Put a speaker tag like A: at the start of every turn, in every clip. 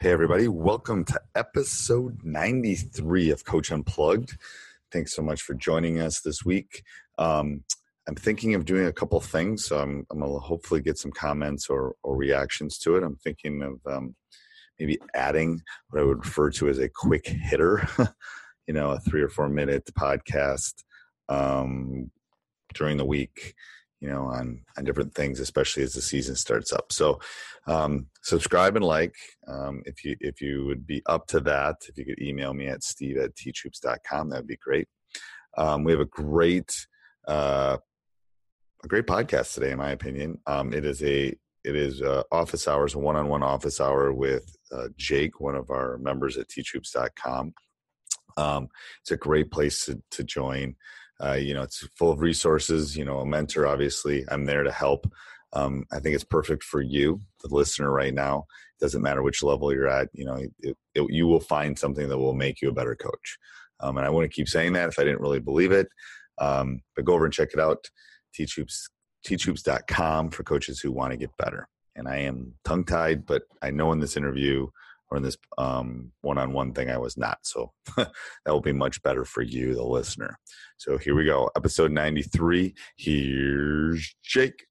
A: Hey, everybody, welcome to episode 93 of Coach Unplugged. Thanks so much for joining us this week. Um, I'm thinking of doing a couple things, so I'm, I'm going to hopefully get some comments or, or reactions to it. I'm thinking of um, maybe adding what I would refer to as a quick hitter, you know, a three or four minute podcast um, during the week you know, on on different things, especially as the season starts up. So, um, subscribe and like um, if you if you would be up to that. If you could email me at steve at teachhoops.com, that'd be great. Um, we have a great uh, a great podcast today, in my opinion. Um, it is a it is uh, office hours, a one-on-one office hour with uh, Jake, one of our members at teachhoops.com. Um, it's a great place to, to join. Uh, you know, it's full of resources. You know, a mentor. Obviously, I'm there to help. Um, I think it's perfect for you, the listener, right now. It doesn't matter which level you're at. You know, it, it, you will find something that will make you a better coach. Um, and I wouldn't keep saying that if I didn't really believe it. Um, but go over and check it out. Teach hoops, teachhoops.com for coaches who want to get better. And I am tongue tied, but I know in this interview or in this um, one-on-one thing i was not so that will be much better for you the listener. So here we go episode 93 here's jake.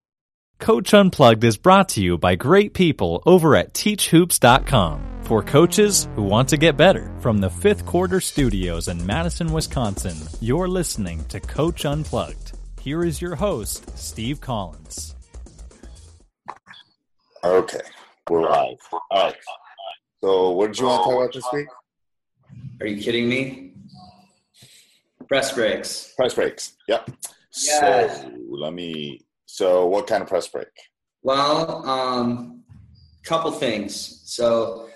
B: Coach unplugged is brought to you by great people over at teachhoops.com for coaches who want to get better. From the fifth quarter studios in madison wisconsin you're listening to coach unplugged. Here is your host steve collier.
A: Okay we're live. All right so, what did you want to talk about this week?
C: Are you kidding me? Press breaks.
A: Press breaks. Yep.
C: Yes.
A: So let me. So, what kind of press break?
C: Well, um, couple things. So,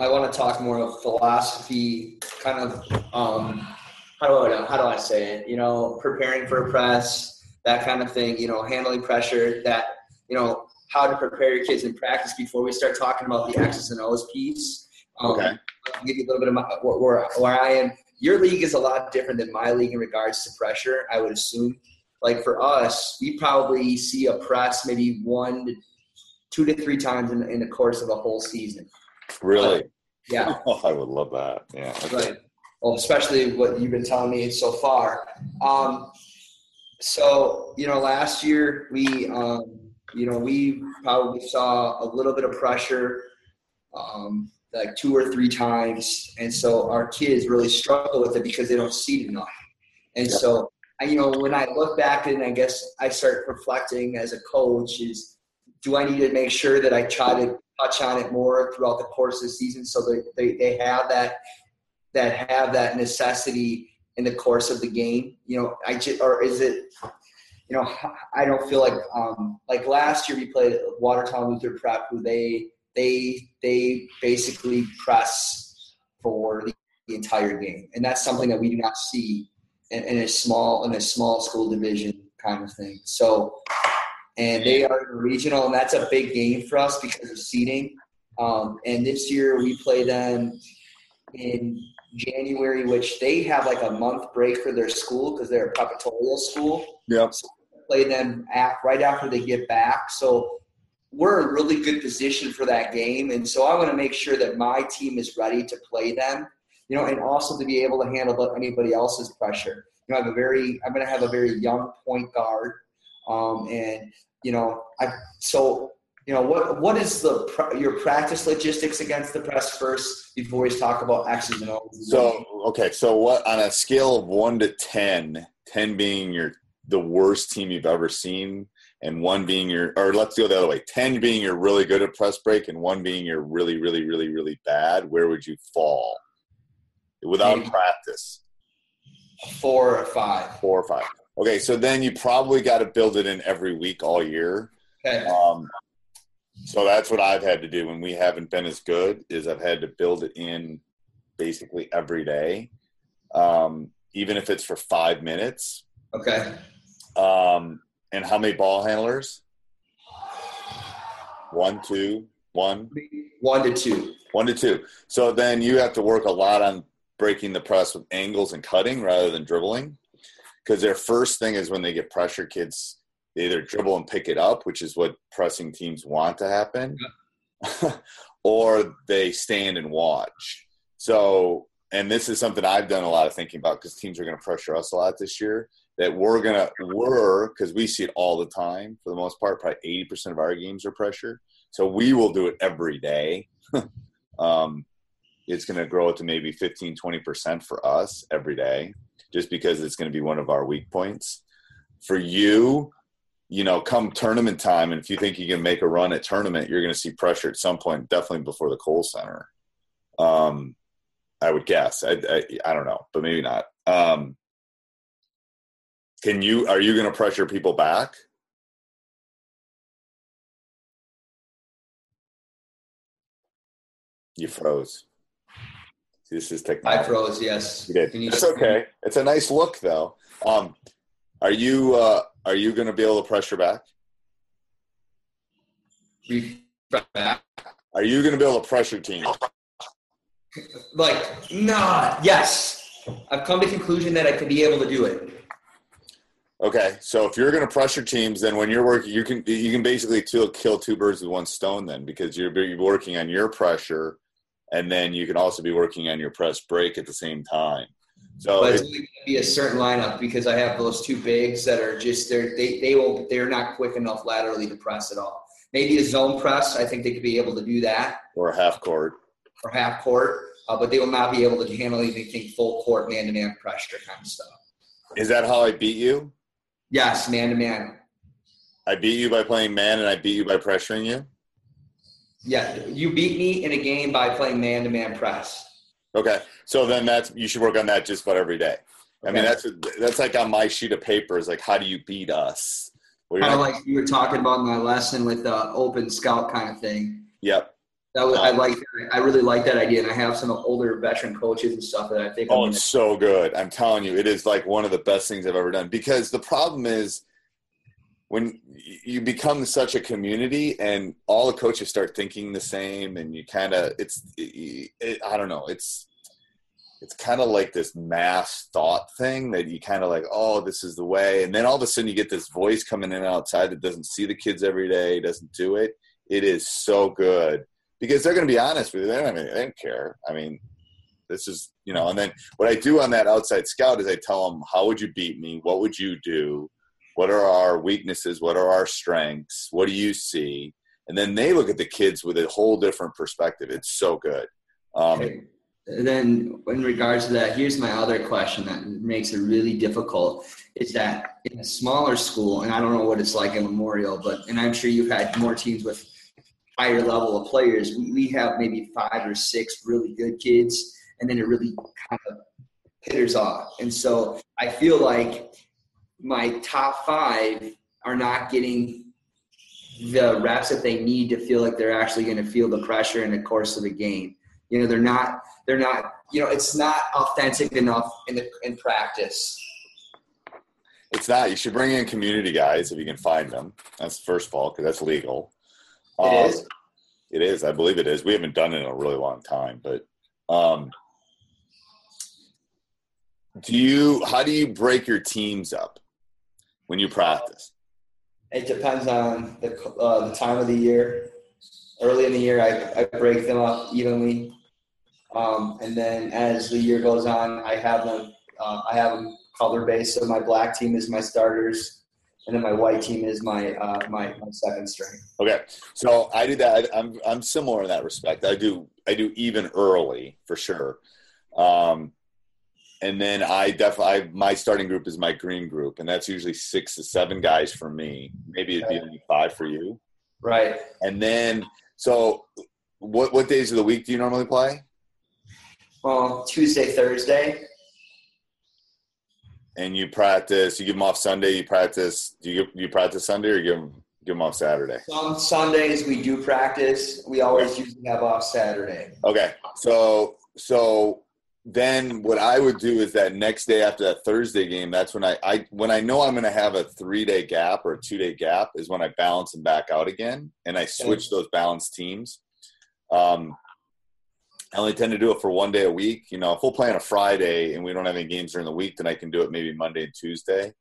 C: I want to talk more of philosophy, kind of. Um, how do I how do I say it? You know, preparing for a press, that kind of thing. You know, handling pressure. That you know, how to prepare your kids in practice before we start talking about the X's and O's piece. Um,
A: okay.
C: I'll give you a little bit of my, where, where I am. Your league is a lot different than my league in regards to pressure, I would assume. Like for us, we probably see a press maybe one to two to three times in, in the course of a whole season.
A: Really?
C: yeah.
A: Oh, I would love that. Yeah.
C: Okay. Right. Well, especially what you've been telling me so far. Um, so, you know, last year we um, you know, we probably saw a little bit of pressure, um, like two or three times, and so our kids really struggle with it because they don't see it enough. And yeah. so, you know, when I look back and I guess I start reflecting as a coach is, do I need to make sure that I try to touch on it more throughout the course of the season so that they, they have that that have that necessity in the course of the game? You know, I just, or is it you know, I don't feel like um, like last year we played Watertown Luther Prep, who they they they basically press for the, entire game, and that's something that we do not see in, in, a small in a small school division kind of thing. So, and they are regional, and that's a big game for us because of seating. Um, and this year we play them in January, which they have like a month break for their school because they're a preparatory school.
A: Yep.
C: So play them at, right after they get back. So we're in a really good position for that game. And so I want to make sure that my team is ready to play them, you know, and also to be able to handle anybody else's pressure. You know, I have a very, I'm going to have a very young point guard. Um, and, you know, I, so you know what what is the your practice logistics against the press first before we talk about X's and O's?
A: So okay, so what on a scale of one to 10, 10 being your the worst team you've ever seen, and one being your or let's go the other way, ten being you're really good at press break, and one being you're really really really really bad. Where would you fall without Maybe practice?
C: Four or five.
A: Four or five. Okay, so then you probably got to build it in every week all year.
C: Okay.
A: Um, so that's what I've had to do when we haven't been as good is I've had to build it in basically every day, um, even if it's for five minutes.
C: Okay.
A: Um, and how many ball handlers? One, two, one.
C: One to two.
A: One to two. So then you have to work a lot on breaking the press with angles and cutting rather than dribbling. Because their first thing is when they get pressure, kids they either dribble and pick it up, which is what pressing teams want to happen, yeah. or they stand and watch. So, and this is something I've done a lot of thinking about because teams are going to pressure us a lot this year. That we're gonna we're because we see it all the time for the most part. Probably eighty percent of our games are pressure, so we will do it every day. um, it's going to grow to maybe 15 20% for us every day just because it's going to be one of our weak points for you you know, come tournament time, and if you think you can make a run at tournament, you're going to see pressure at some point, definitely before the Kohl Center. Um, I would guess. I, I, I don't know, but maybe not. Um, can you? Are you going to pressure people back? You froze. This is technology.
C: I froze. Yes.
A: You did. It's okay. It's a nice look, though. Um, are you? Uh, are you going to be able to pressure back?
C: back.
A: Are you going to be able to pressure team?
C: Like, nah, yes. I've come to conclusion that I could be able to do it.
A: Okay, so if you're going to pressure teams, then when you're working, you can you can basically kill kill two birds with one stone. Then because you're, you're working on your pressure, and then you can also be working on your press break at the same time. So
C: but it's going to be a certain lineup because I have those two bigs that are just they're, they they will they're not quick enough laterally to press at all. Maybe a zone press, I think they could be able to do that.
A: Or a half court.
C: Or half court, uh, but they will not be able to handle anything full court man to man pressure kind of stuff.
A: Is that how I beat you?
C: Yes, man to man.
A: I beat you by playing man, and I beat you by pressuring you.
C: Yeah, you beat me in a game by playing man to man press.
A: Okay, so then that's you should work on that just about every day. I mean, that's that's like on my sheet of paper is like, how do you beat us?
C: Well, kind of like you were talking about in my lesson with the open scout kind of thing.
A: Yep.
C: That was, um, I like. I really like that idea, and I have some older veteran coaches and stuff that I think.
A: Oh, it's so good! I'm telling you, it is like one of the best things I've ever done. Because the problem is, when you become such a community and all the coaches start thinking the same and you kind of it's it, it, i don't know it's it's kind of like this mass thought thing that you kind of like oh this is the way. And then all of a sudden you get this voice coming in outside that doesn't see the kids every day doesn't do it. It is so good. Because they're going to be honest with you they don't, they don't care. I mean this is you know and then what i do on that outside scout is i tell them how would you beat me? What would you do what are our weaknesses? What are our strengths? What do you see? And then they look at the kids with a whole different perspective. It's so good. Um,
C: okay. then in regards to that here's my other question that makes it really difficult is that in a smaller school and i don't know what it's like in memorial but and i'm sure you've had more teams with higher level of players we have maybe five or six really good kids and then it really kind of hitters off. And so i feel like my top five are not getting the reps that they need to feel like they're actually going to feel the pressure in the course of the game. You know, they're not, they're not, you know, it's not authentic enough in the, in practice.
A: It's not. You should bring in community guys if you can find them. That's first of all because that's legal.
C: It um, is.
A: it is. I believe it is. We haven't done it in a really long time, but um, do you? How do you break your teams up when you practice?
C: It depends on the uh, the time of the year. Early in the year, I, I break them up evenly, um, and then as the year goes on, I have them. Uh, I have them color based. So my black team is my starters, and then my white team is my uh, my, my second string.
A: Okay, so I do that. I, I'm I'm similar in that respect. I do I do even early for sure. Um, and then I definitely my starting group is my green group, and that's usually six to seven guys for me. Maybe it'd be only five for you.
C: Right.
A: And then, so what what days of the week do you normally play?
C: Well, Tuesday, Thursday.
A: And you practice. You give them off Sunday. You practice. Do you you practice Sunday or give them give them off Saturday?
C: Some Sundays we do practice. We always usually have off Saturday.
A: Okay, so so then what I would do is that next day after that Thursday game, that's when I, I when I know I'm going to have a three day gap or a two day gap is when I balance them back out again, and I switch those balanced teams. Um, I only tend to do it for one day a week. You know, if we'll play on a Friday and we don't have any games during the week, then I can do it maybe Monday and Tuesday.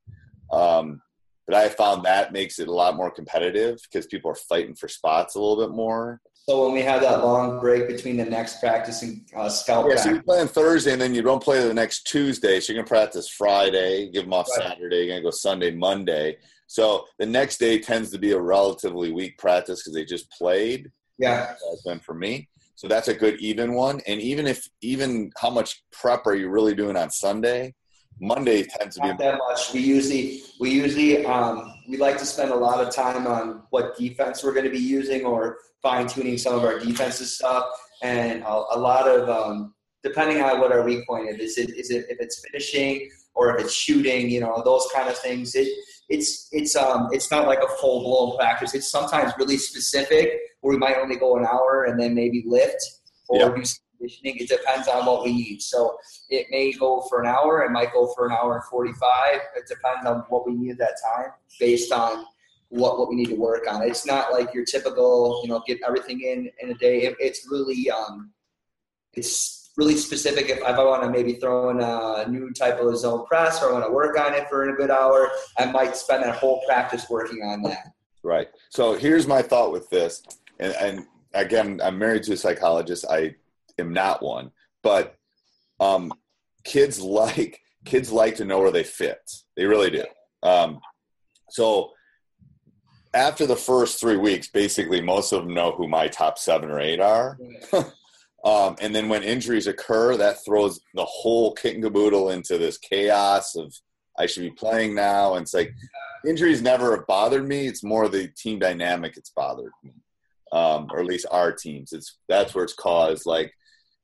A: Um, but I found that makes it a lot more competitive because people are fighting for spots a little bit more.
C: So when we have that long break between the next practice and uh, scout
A: Yeah,
C: practice,
A: so you play on Thursday and then you don't play the next Tuesday. So you're going to practice Friday, give them off
C: Right.
A: Saturday, you're going to go Sunday, Monday. So the next day tends to be a relatively weak practice because they just played.
C: yeah,
A: That's been for me. So that's a good even one. And even if, even how much prep are you really doing on Sunday? Monday tends to be
C: not that much. We usually we usually um, we like to spend a lot of time on what defense we're going to be using or fine tuning some of our defensive stuff, and a, a lot of um, depending on what our weak point is. Is it is it if it's finishing or if it's shooting? You know those kind of things. It it's it's um it's not like a full blown practice. It's sometimes really specific where we might only go an hour and then maybe lift or
A: Yeah.
C: do conditioning. It depends on what we need. So it may go for an hour. It might go for an hour and 45. It depends on what we need at that time based on what, what we need to work on. It's not like your typical, you know, get everything in in a day. It, it's really, um, it's really specific. If, I want to maybe throw in a new type of zone press or I want to work on it for a good hour, I might spend that whole practice working on that.
A: Right. So here's my thought with this, and, and again, I'm married to a psychologist. I am not one, but um, kids like kids like to know where they fit. They really do. Um, so after the first three weeks, basically most of them know who my top seven or eight are. Um, and then when injuries occur, that throws the whole kit and caboodle into this chaos of I should be playing now. And it's like injuries never have bothered me. It's more the team dynamic it's bothered me, um, or at least our teams. It's that's where it's caused. Like,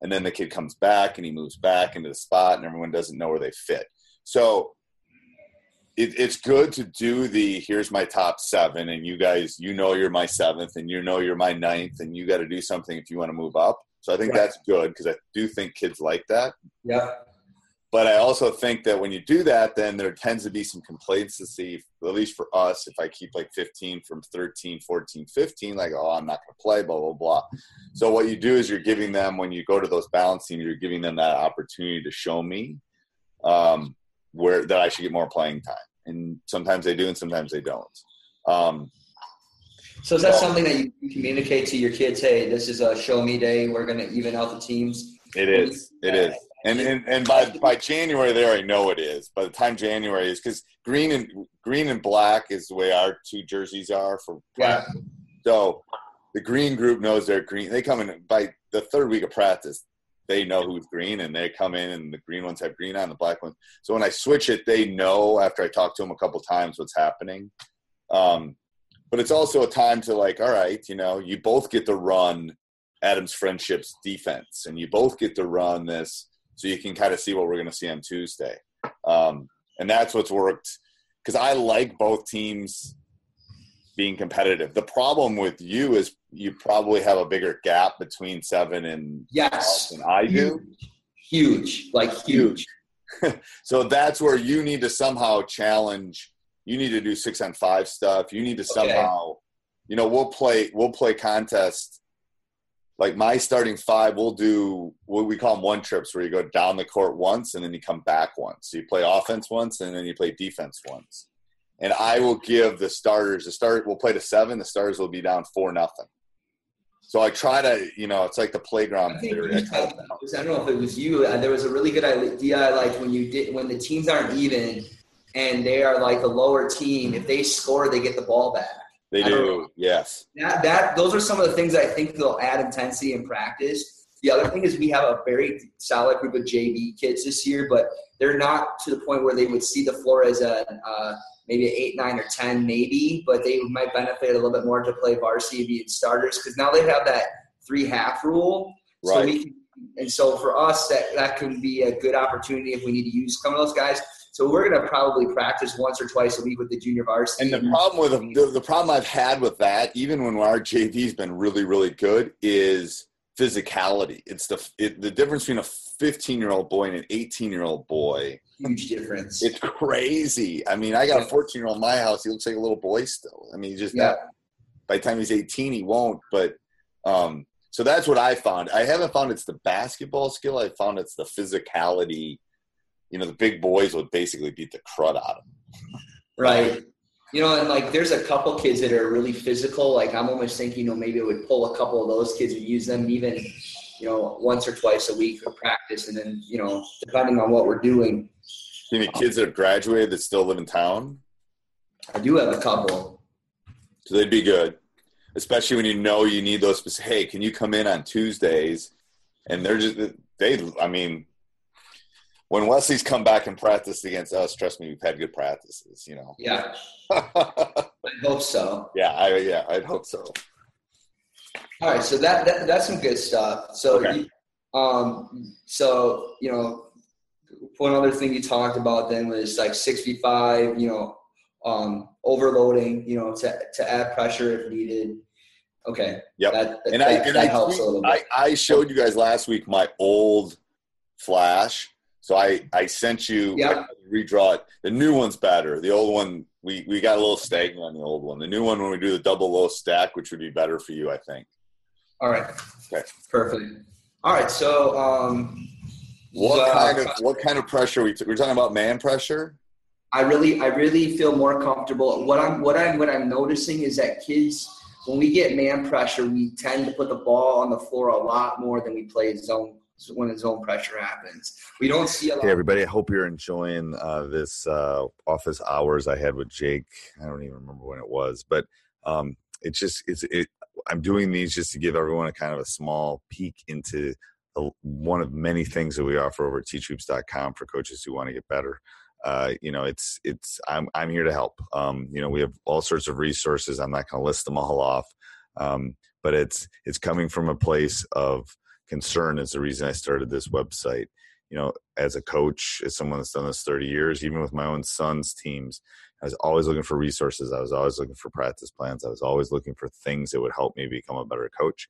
A: and then the kid comes back and he moves back into the spot, and everyone doesn't know where they fit. So it, it's good to do the here's my top seven, and you guys, you know, you're my seventh, and you know you're my ninth, and you got to do something if you want to move up. So I think
C: Right.
A: that's good because I do think kids like that.
C: Yep.
A: But I also think that when you do that, then there tends to be some complacency, at least for us, if I keep like 15 from 13, 14, 15, like, oh, I'm not going to play, blah, blah, blah. So what you do is you're giving them, when you go to those balance teams, you're giving them that opportunity to show me um, where that I should get more playing time. And sometimes they do, and sometimes they don't. Um,
C: So is that something that you communicate to your kids? Hey, this is a show me day. We're going to even out the teams.
A: It is. It is. And and, and by by January they already know it is. By the time January is because green and green and black is the way our two jerseys are for
C: Yeah.
A: So the green group knows they're green. They come in by the third week of practice. They know who's green, and they come in, and the green ones have green on, the black ones. So when I switch it, they know after I talk to them a couple times what's happening. Um, but it's also a time to like, all right, you know, you both get to run Adams Friendships defense, and you both get to run this, so you can kind of see what we're going to see on Tuesday. Um, and that's what's worked because I like both teams being competitive. The problem with you is you probably have a bigger gap between seven and
C: Yes.
A: than I do.
C: Huge. Like huge.
A: So that's where you need to somehow challenge. You need to do six on five stuff. You need to
C: Okay.
A: somehow, you know, we'll play we'll play contest like my starting five, we'll do what we call them one trips, where you go down the court once and then you come back once. So you play offense once and then you play defense once. And I will give the starters the start. We'll play to seven. The starters will be down four nothing. So I try to, you know, it's like the playground
C: I,
A: theory. I try
C: said-
A: to-
C: I don't know if it was you. uh, There was a really good idea, I like when you did when the teams aren't even, and they are like the lower team. If they score, they get the ball back.
A: They
C: don't
A: yes.
C: That that those are some of the things I think they'll add intensity in practice. The other thing is we have a very solid group of JV kids this year, but they're not to the point where they would see the floor as a uh, maybe an eight, nine, or ten, maybe. But they might benefit a little bit more to play varsity being starters because now they have that three half rule. So
A: Right.
C: we can, and so for us, that that can be a good opportunity if we need to use some of those guys. So we're going to probably practice once or twice a week with the junior varsity.
A: And the problem with the, the problem I've had with that, even when our JV's been really, really good, is physicality. It's the it, the difference between a 15 year old boy and an 18 year old boy.
C: huge difference.
A: It's crazy. I mean, I got a 14 year old in my house. He looks like a little boy still. I mean, he just
C: Yeah.
A: by the time he's 18, he won't. But um, so that's what I found. I haven't found it's the basketball skill. I found it's the physicality. You know, the big boys would basically beat the crud out of them.
C: Right. You know, and like there's a couple kids that are really physical. Like I'm almost thinking, you know, maybe I would pull a couple of those kids and use them even, you know, once or twice a week for practice. And then, you know, depending on what we're doing,
A: You know, kids that have graduated that still live in town.
C: I do have a couple.
A: So they'd be good, especially when you know you need those. Hey, can you come in on Tuesdays? And they're just they. I mean, when Wesley's come back and practiced against us, trust me, we've had good practices. You know.
C: Yeah, I hope so.
A: yeah, I yeah, I'd hope so.
C: All right, so that, that that's some good stuff. So,
A: Okay.
C: you- um, so you know, one other thing you talked about then was like sixty-five. You know, um, overloading. You know, to to add pressure if needed. Okay.
A: Yep.
C: That, that,
A: And I
C: that,
A: and
C: that
A: I,
C: helps a little
A: tweet-
C: bit.
A: I I showed you guys last week my old flash. So I I sent you
C: Yeah.
A: redraw it. The new one's better. The old one we we got a little stagnant on the old one. The new one when we do the double low stack, which would be better for you, I think.
C: All right.
A: Okay.
C: Perfect. All right. So, um,
A: What
C: uh,
A: kind of what kind of pressure we t- we're talking about? Man pressure.
C: I really, I really feel more comfortable. What I'm, what I'm, what I'm noticing is that kids, when we get man pressure, we tend to put the ball on the floor a lot more than we play zone when the zone pressure happens. We don't see a lot.
A: Hey everybody, I hope you're enjoying uh, this uh, office hours I had with Jake. I don't even remember when it was, but um, it's just it's it. I'm doing these just to give everyone a kind of a small peek into the, one of many things that we offer over at teachhoops.com for coaches who want to get better. Uh, you know, it's it's I'm I'm here to help. Um, you know, we have all sorts of resources. I'm not going to list them all off, um, but it's it's coming from a place of concern. Is the reason I started this website you know, as a coach, as someone that's done this 30 years, even with my own son's teams, I was always looking for resources. I was always looking for practice plans. I was always looking for things that would help me become a better coach.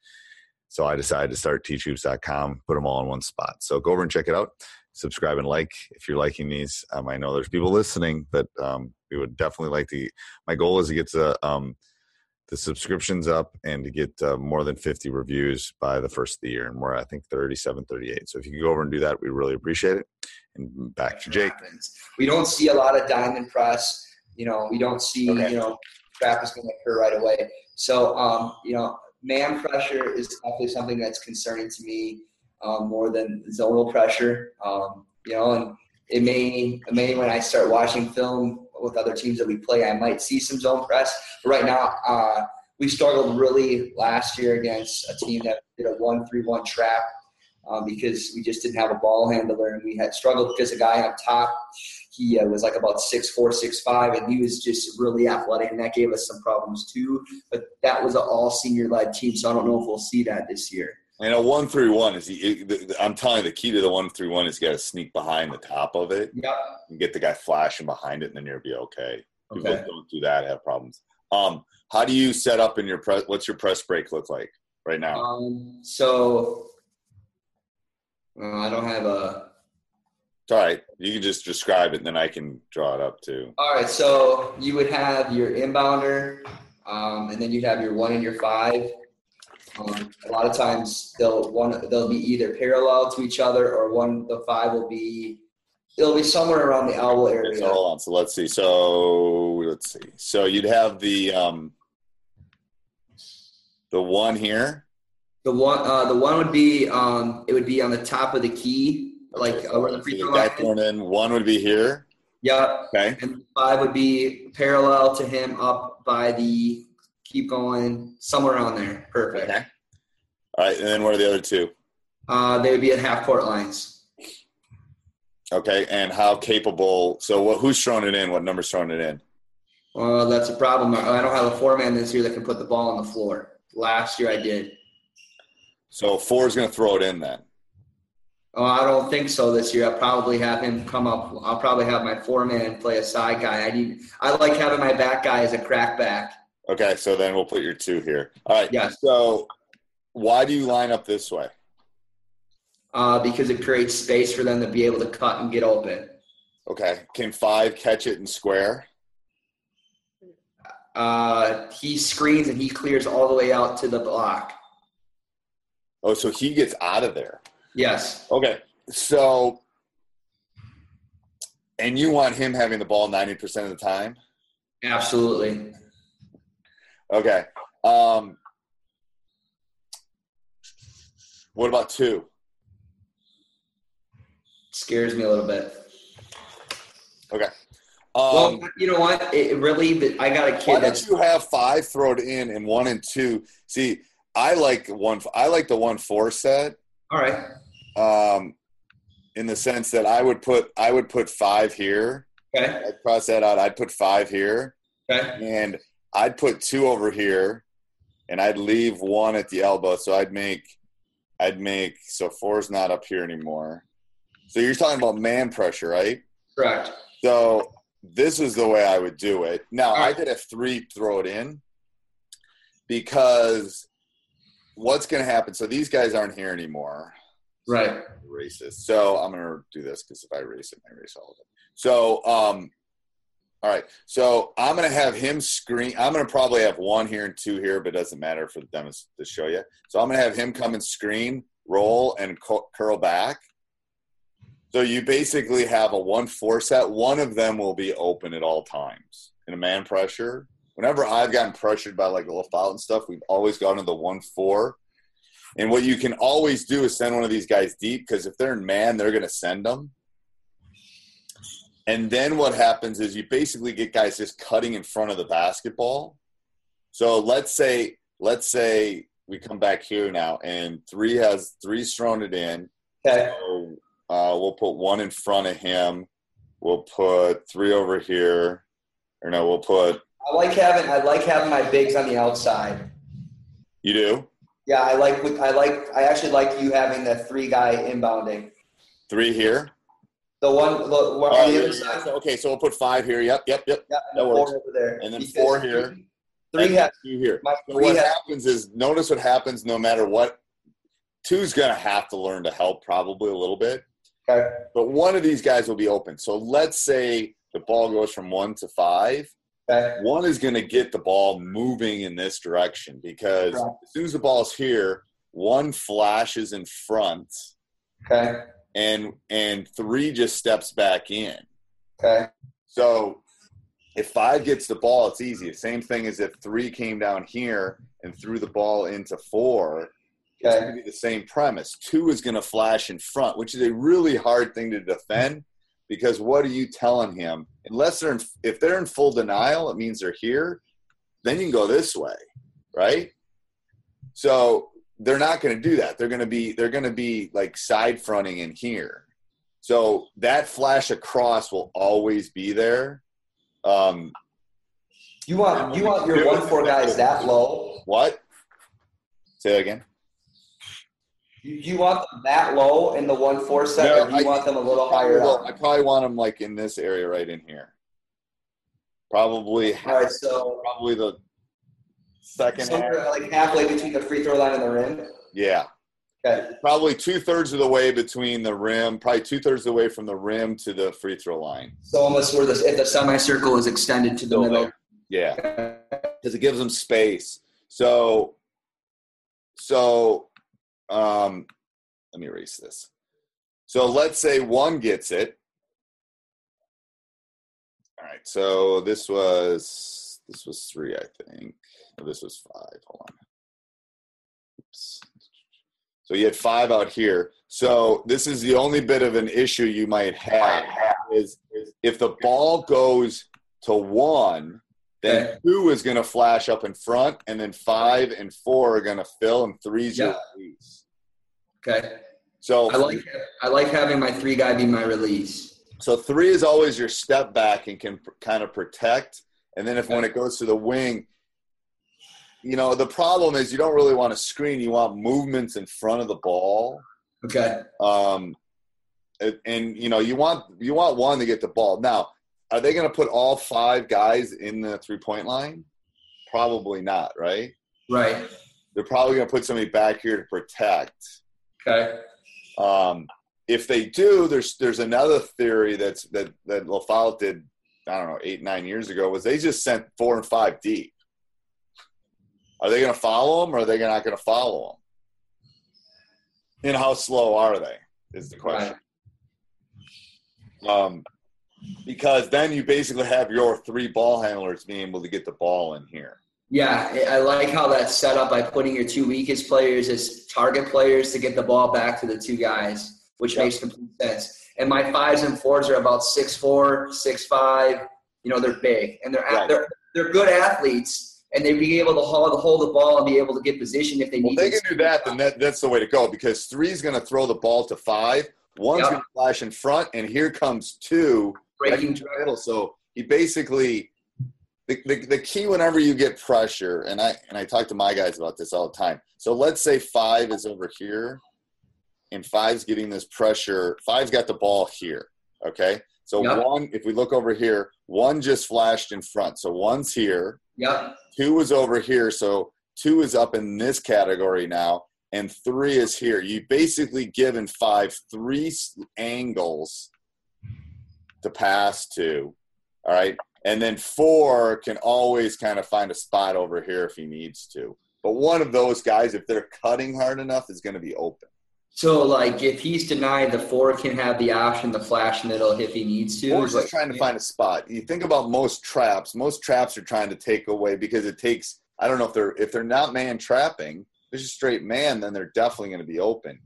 A: So I decided to start teachhoops.com, put them all in one spot. So go over and check it out. Subscribe and like if you're liking these. Um, I know there's people listening, but um, we would definitely like to. My goal is to get to um, the subscriptions up and to get uh, more than 50 reviews by the first of the year. And we're, I think, 37, 38. So if you can go over and do that, we really appreciate it. And back to Jake.
C: We don't see a lot of diamond press. You know, we don't see,
A: Okay.
C: you know, crap is going to occur right away. So, um, you know, man pressure is definitely something that's concerning to me um, more than zonal pressure. Um, you know, and it may, it may when I start watching film with other teams that we play, I might see some zone press. But right now, uh, we struggled really last year against a team that did a one-three-one trap um, because we just didn't have a ball handler, and we had struggled because a guy up top he uh, was like about six four, six five, and he was just really athletic, and that gave us some problems too. But that was an all senior led team, so I don't know if we'll see that this year.
A: And a one through one is, the- I'm telling you, the key to the one through one is you got to sneak behind the top of it
C: Yep.
A: and get the guy flashing behind it, and then you'll be okay. People
C: Okay.
A: that don't do that have problems. Um, how do you set up in your press? What's your press break look like right now?
C: Um, so uh, I don't have a.
A: It's all right. You can just describe it, and then I can draw it up too.
C: All right, so you would have your inbounder, um, and then you'd have your one and your five. Um, a lot of times they'll one they'll be either parallel to each other or one the five will be it'll be somewhere around the elbow area.
A: So hold on. So let's see. So let's see. So you'd have the um the one here.
C: The one uh, the one would be um, it would be on the top of the key, like
A: Okay,
C: uh, where the
A: so
C: free throw line.
A: in. One would be here.
C: Yeah,
A: Okay.
C: and five would be parallel to him up by the keep going somewhere on there. Perfect.
A: Okay. All right. And then what are the other two?
C: Uh, they would be at half court lines.
A: Okay. And how capable? So what? Who's throwing it in? What number's throwing it in?
C: Well, that's a problem. I don't have a four man this year that can put the ball on the floor. Last year I did.
A: So four is going to throw it in then.
C: Oh, I don't think so this year. I'll probably have him come up. I'll probably have my four man play a side guy. I need. I like having my back guy as a crack back.
A: Okay. So then we'll put your two here. All right.
C: Yeah.
A: So why do you line up this way?
C: uh, because it creates space for them to be able to cut and get open.
A: Okay. Can five catch it in square?
C: Uh, he screens and he clears all the way out to the block.
A: Oh, so he gets out of there.
C: Yes,
A: Okay. So, and you want him having the ball 90% of the time?
C: absolutely.
A: Okay. Um, what about two?
C: Scares me a little bit.
A: Okay.
C: well,
A: Um,
C: you know what? It really. but I got a kid.
A: why
C: don't
A: you have five throw it in and one and two? See, I like one. I like the one four set.
C: all right.
A: Um, in the sense that I would put I would put five here.
C: Okay.
A: I'd cross that out. I'd put five here.
C: Okay.
A: and I'd put two over here, and I'd leave one at the elbow. So I'd make, I'd make so four's not up here anymore. So you're talking about man pressure, right?
C: Correct.
A: So this is the way I would do it. Now I
C: Alright.
A: did a three throw it in because what's going to happen? So these guys aren't here anymore
C: Right.
A: racist. So I'm gonna do this because if I race it, I race all of it. So um all right. So I'm gonna have him screen I'm gonna probably have one here and two here, but it doesn't matter for them to show you. So I'm gonna have him come and screen, roll, and cu- curl back. So you basically have a one four set. One of them will be open at all times in a man pressure. Whenever I've gotten pressured by like a little foul and stuff, we've always gone to the one four. And what you can always do is send one of these guys deep because if they're in man, they're going to send them. And then what happens is you basically get guys just cutting in front of the basketball. So let's say let's say we come back here now and three has three's thrown it in.
C: Okay.
A: So uh, we'll put one in front of him. We'll put three over here. Or no, we'll put
C: I like having. I like having my bigs on the outside.
A: you do
C: Yeah, I like. with- I like. I actually like you having the three guy inbounding.
A: three here.
C: The one. The one
A: Oh,
C: on the other side.
A: yeah. Okay, so we'll put five here. Yep, yep, yep.
C: And
A: That
C: four
A: works.
C: over there.
A: And then
C: Because
A: four here.
C: Three
A: And
C: has.
A: two here.
C: My
A: So what
C: has.
A: happens is notice what happens no matter what. Two's gonna have to learn to help probably a little bit,
C: Okay.
A: but one of these guys will be open. So let's say the ball goes from one to five.
C: Okay.
A: One is gonna get the ball moving in this direction because
C: Right.
A: as soon as the ball's here, one flashes in front
C: Okay.
A: And and three just steps back in.
C: Okay.
A: So if five gets the ball, it's easy. Same thing as if three came down here and threw the ball into four. It's
C: Okay.
A: going to be the same premise. Two is going to flash in front, which is a really hard thing to defend because what are you telling him? Unless they're in, if they're in full denial, it means they're here. Then you can go this way, right? So they're not going to do that. They're going to be they're going to be like side fronting in here. So that flash across will always be there. Um,
C: You want you want your one four guys that low?
A: what? Say that again.
C: You, you want them that low in the one four set,
A: No,
C: or do you
A: I-
C: want them a little higher
A: Well, I probably want them like in this area right in here. Probably,
C: All right, so
A: probably the second half.
C: like halfway between the free throw line and the rim.
A: Yeah,
C: Okay.
A: probably two thirds of the way between the rim. Probably two thirds of the way from the rim to the free throw line.
C: So almost where the if the semicircle is extended to the
A: So
C: middle.
A: there. Yeah, because it gives them space. So, so um, let me erase this. So let's say one gets it. All right. So this was this was three, I think. Oh, this was five. Hold on. Oops. So you had five out here. So this is the only bit of an issue you might have is, is if the ball goes to one, then
C: Okay.
A: two is going to flash up in front, and then five and four are going to fill, and three's your release.
C: Okay.
A: So
C: I like I like having my three guy be my release.
A: So three is always your step back and can pr- kind of protect. And then if when it goes to the wing, you know the problem is you don't really want to screen. You want movements in front of the ball,
C: Okay.
A: um, and, and you know you want you want one to get the ball. Now, are they going to put all five guys in the three point line? Probably not. Right?
C: Right.
A: They're probably going to put somebody back here to protect.
C: Okay.
A: Um, if they do, there's there's another theory that's that that LaFollette did. I don't know, eight nine years ago was they just sent four and five deep. Are they going to follow them, or are they not going to follow them? And how slow are they? Is the question. Um, because then you basically have your three ball handlers being able to get the ball in here.
C: Yeah, I I like how that's set up by putting your two weakest players as target players to get the ball back to the two guys, which
A: Yep.
C: makes complete sense. And my fives and fours are about six four, six five. You know, they're big and they're
A: Right.
C: they're they're good athletes, and they'd be able to hold, hold the ball and be able to get position if they need to.
A: Well, they can do that, then that, that's the way to go because three's going to throw the ball to five, one's
C: Yep.
A: going to flash in front, and here comes two
C: breaking
A: the middle. So he basically the, the, the key whenever you get pressure, and I and I talk to my guys about this all the time. So let's say five is over here, and five's getting this pressure. Five's got the ball here. Okay. So
C: Yep.
A: one, if we look over here, one just flashed in front. So one's here.
C: Yep.
A: Two is over here, so two is up in this category now, and three is here. You basically given five three angles to pass to, all right, and then four can always kind of find a spot over here if he needs to. But one of those guys, if they're cutting hard enough, is going to be open.
C: So, like, if he's denied, the four can have the option to flash middle if he needs to.
A: Or just trying to find a spot. You think about most traps. Most traps are trying to take away because it takes. I don't know if they're if they're not man trapping. It's a straight man, then they're definitely going to be open.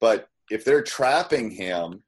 A: But if they're trapping him,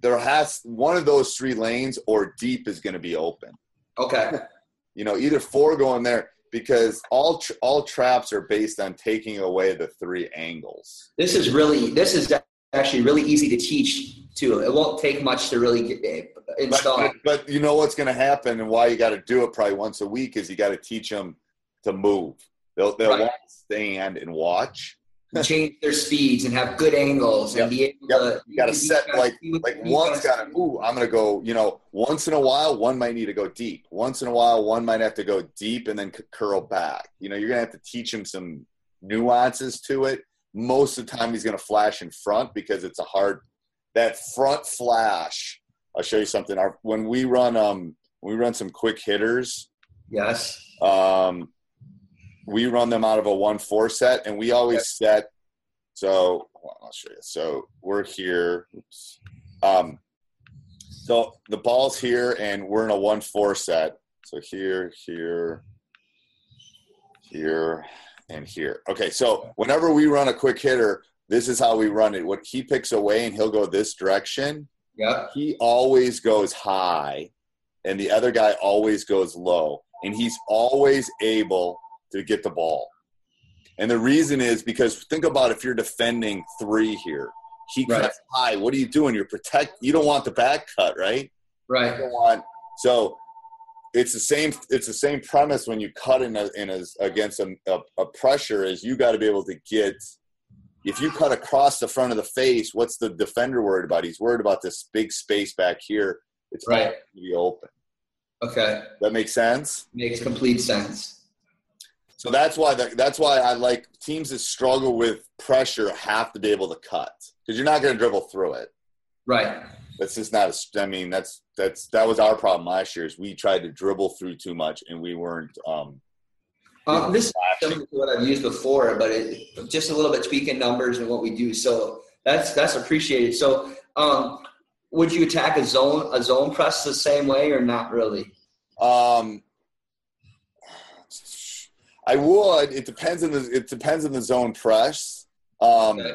A: there has one of those three lanes or deep is going to be open.
C: Okay.
A: You know, either four going there because all tr- all traps are based on taking away the three angles.
C: This is really this is actually really easy to teach too. It won't take much to really get, eh,
A: But,
C: install.
A: but, but you know what's going to happen and why you got to do it probably once a week is you got to teach them to move. They'll they'll
C: Right.
A: want to stand and watch.
C: Change their speeds and have good angles
A: Yep.
C: and be able
A: Yep.
C: to.
A: You got to set like like one's got to ooh I'm to go. You know, once in a while one might need to go deep. Once in a while one might have to go deep and then c- curl back. You know, you're to have to teach him some nuances to it. Most of the time he's to flash in front because it's a hard that front flash. I'll show you something. Our, when we run um when we run some quick hitters.
C: Yes.
A: Um, we run them out of a one four set, and we always set. So I'll show you. So we're here. Oops. Um, so the ball's here, and we're in a one four set. So here, here, here, and here. Okay. So whenever we run a quick hitter, this is how we run it. What he picks away, and he'll go this direction
C: Yep.
A: he always goes high and the other guy always goes low and he's always able to get the ball and the reason is because think about if you're defending three here he
C: Right.
A: cuts high what are you doing you're protect you don't want the back cut right
C: Right.
A: don't want so it's the same it's the same premise when you cut in a, in a, against a, a, a pressure is you got to be able to get if you cut across the front of the face what's the defender worried about he's worried about this big space back here it's
C: Right.
A: to be open
C: Okay.
A: that makes sense
C: Makes complete sense.
A: So that's why the, that's why i like teams that struggle with pressure have to be able to cut because you're not going to dribble through it
C: Right.
A: that's just not a, i mean that's that's that was our problem last year is we tried to dribble through too much and we weren't um
C: Um, this is what I've used before, but it, just a little bit tweaking numbers and what we do. So that's that's appreciated. So um, would you attack a zone a zone press the same way or not really?
A: Um, I would. It depends on the. It depends on the zone press. Um,
C: Okay.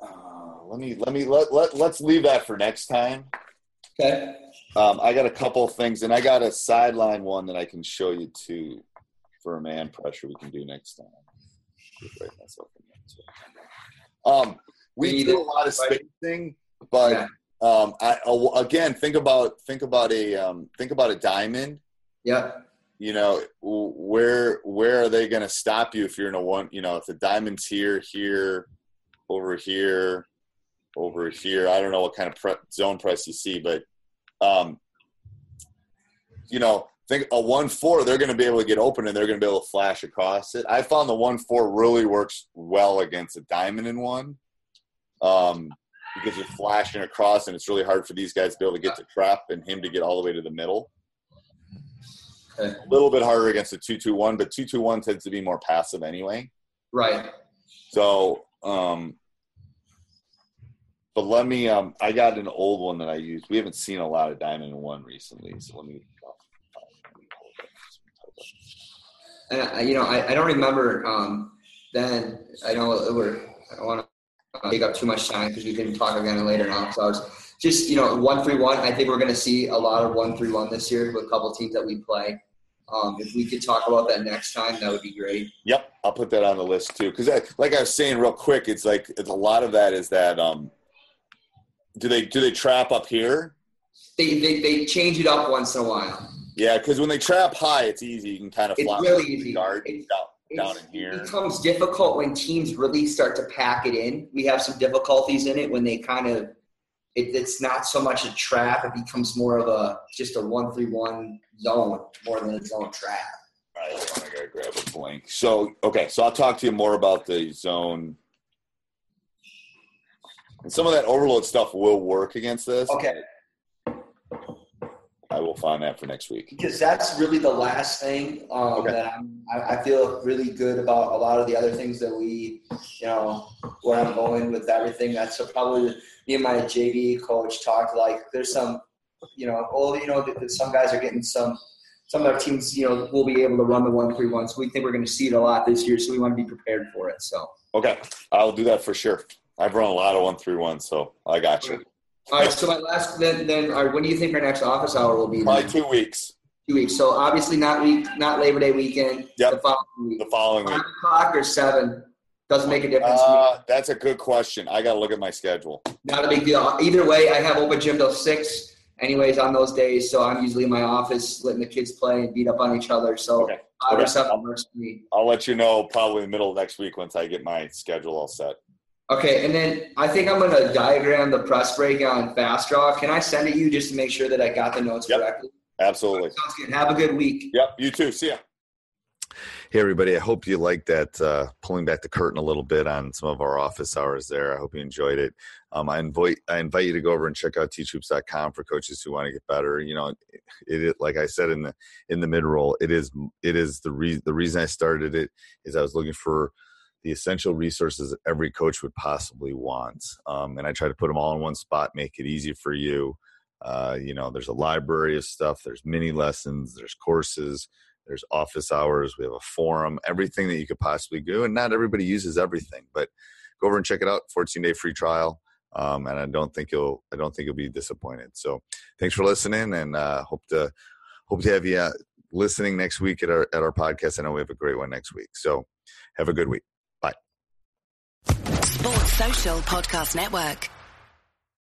A: uh, let me let me let let let's leave that for next time.
C: Okay.
A: Um, I got a couple of things, and I got a sideline one that I can show you too for a man pressure we can do next time. Just write myself in there, too. Um, we
C: We
A: do a lot of spacing, but um, I again think about think about a um, think about a diamond.
C: Yep.
A: You know, where where are they going to stop you if you're in a one? You know, if the diamond's here, here, over here, over here. I don't know what kind of pre- zone press you see, but um, you know, think a one four, they're going to be able to get open and they're going to be able to flash across it. I found the one four really works well against a diamond in one, um, because you're flashing across and it's really hard for these guys to be able to get to trap and him to get all the way to the middle.
C: Okay.
A: A little bit harder against a two two one, but two two one tends to be more passive anyway.
C: Right.
A: So, um, but let me. Um, I got an old one that I used. We haven't seen a lot of diamond one recently, so let me.
C: And I, you know, I, I don't remember um, then. I know we're. I don't want to take up too much time because we can talk again later on. So I was just, you know, one three one. I think we're going to see a lot of one three one this year with a couple teams that we play. Um, if we could talk about that next time, that would be great.
A: Yep, I'll put that on the list too. Because, like I was saying, real quick, it's like it's a lot of that is that. Um, do they do they trap up here?
C: They, they, they change it up once in a while.
A: Yeah, because when they trap high, it's easy. You can kind of
C: It's really easy.
A: guard
C: It's-
A: down, down in here.
C: It becomes difficult when teams really start to pack it in. We have some difficulties in it when they kind of. It, it's not so much a trap; it becomes more of a just a one-three-one zone more than a zone trap.
A: All right, I gotta grab a blank. So, okay, so I'll talk to you more about the zone. And some of that overload stuff will work against this.
C: Okay,
A: I will find that for next week.
C: because that's really the last thing um,
A: Okay.
C: that I'm, I, I feel really good about. A lot of the other things that we, you know, where I'm going with everything. That's probably me and my JV coach talked like there's some, you know, all you know, that, some guys are getting some. Some of our teams, you know, will be able to run the one three one. So we think we're going to see it a lot this year. So we want to be prepared for it. So.
A: Okay, I'll do that for sure. I've run a lot of one through one, so I got you.
C: All right. So my last then then right, when do you think our next office hour will be?
A: Probably
C: Then?
A: two weeks.
C: Two weeks. So obviously not week, not Labor Day weekend.
A: Yep.
C: The following week.
A: The following
C: Five o'clock or seven doesn't make a difference.
A: Uh, that's a good question. I got to look at my schedule.
C: Not a big deal. Either way, I have open gym till six. Anyways, on those days, so I'm usually in my office letting the kids play and beat up on each other. So
A: Okay. Okay.
C: for.
A: I'll let you know probably in the middle of next week once I get my schedule all set.
C: Okay, and then I think I'm gonna diagram the press break on FastDraw. Can I send it to you just to make sure that I got the notes
A: Yep.
C: correctly?
A: Absolutely.
C: Sounds good. Have a good week.
A: Yep. You too. See ya.
D: Hey, everybody. I hope you liked that, uh, pulling back the curtain a little bit on some of our office hours there. I hope you enjoyed it. Um, I invite I invite you to go over and check out teachhoops.com for coaches who want to get better. You know, it, it like I said in the in the mid roll, it is it is the re- the reason I started it is I was looking for the essential resources that every coach would possibly want, um, and I try to put them all in one spot, make it easy for you. Uh, you know, there's a library of stuff. There's mini lessons. There's courses there's office hours we have a forum everything that you could possibly do and not everybody uses everything but go over and check it out 14 day free trial um, and i don't think you'll i don't think you'll be disappointed so thanks for listening and uh, hope to hope to have you uh, listening next week at our at our podcast i know we have a great one next week so have a good week Bye.
E: Sports Social Podcast Network.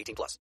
F: 18 plus.